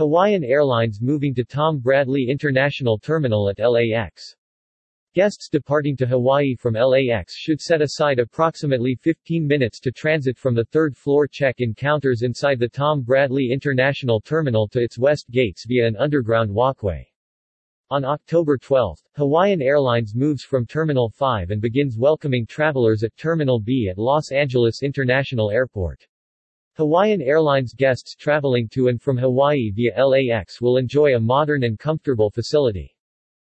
Hawaiian Airlines moving to Tom Bradley International Terminal at LAX. Guests departing to Hawaii from LAX should set aside approximately 15 minutes to transit from the third-floor check-in counters inside the Tom Bradley International Terminal to its west gates via an underground walkway. On October 12, Hawaiian Airlines moves from Terminal 5 and begins welcoming travelers at Terminal B at Los Angeles International Airport. Hawaiian Airlines guests traveling to and from Hawaii via LAX will enjoy a modern and comfortable facility.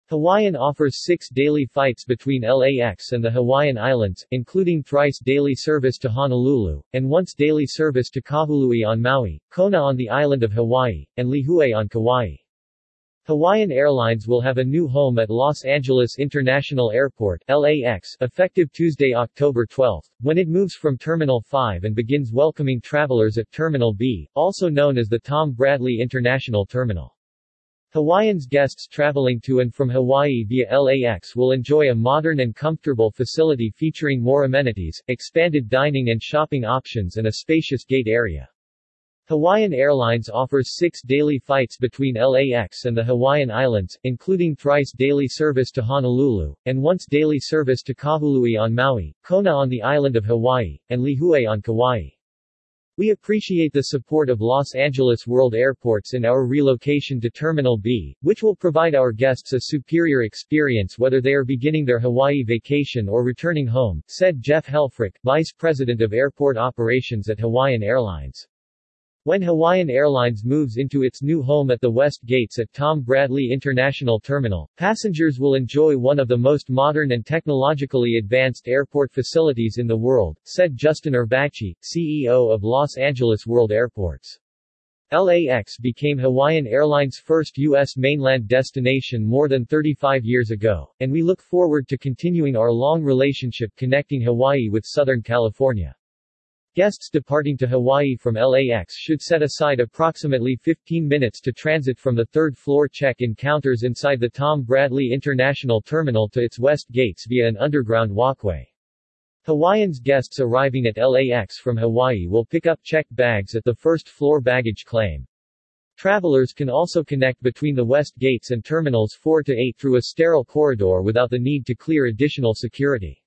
Hawaiian offers six daily flights between LAX and the Hawaiian Islands, including thrice daily service to Honolulu, and once daily service to Kahului on Maui, Kona on the island of Hawaii, and Lihue on Kauai. Hawaiian Airlines will have a new home at Los Angeles International Airport LAX effective Tuesday, October 12, when it moves from Terminal 5 and begins welcoming travelers at Terminal B, also known as the Tom Bradley International Terminal. Hawaiians guests traveling to and from Hawaii via LAX will enjoy a modern and comfortable facility featuring more amenities, expanded dining and shopping options and a spacious gate area. Hawaiian Airlines offers six daily flights between LAX and the Hawaiian Islands, including thrice daily service to Honolulu, and once daily service to Kahului on Maui, Kona on the island of Hawaii, and Lihue on Kauai. We appreciate the support of Los Angeles World Airports in our relocation to Terminal B, which will provide our guests a superior experience whether they are beginning their Hawaii vacation or returning home, said Jeff Helfrick, Vice President of Airport Operations at Hawaiian Airlines. When Hawaiian Airlines moves into its new home at the West Gates at Tom Bradley International Terminal, passengers will enjoy one of the most modern and technologically advanced airport facilities in the world, said Justin Erbacci, CEO of Los Angeles World Airports. LAX became Hawaiian Airlines' first U.S. mainland destination more than 35 years ago, and we look forward to continuing our long relationship connecting Hawaii with Southern California. Guests departing to Hawaii from LAX should set aside approximately 15 minutes to transit from the third-floor check-in counters inside the Tom Bradley International Terminal to its west gates via an underground walkway. Hawaiians guests arriving at LAX from Hawaii will pick up checked bags at the first-floor baggage claim. Travelers can also connect between the west gates and terminals 4 to 8 through a sterile corridor without the need to clear additional security.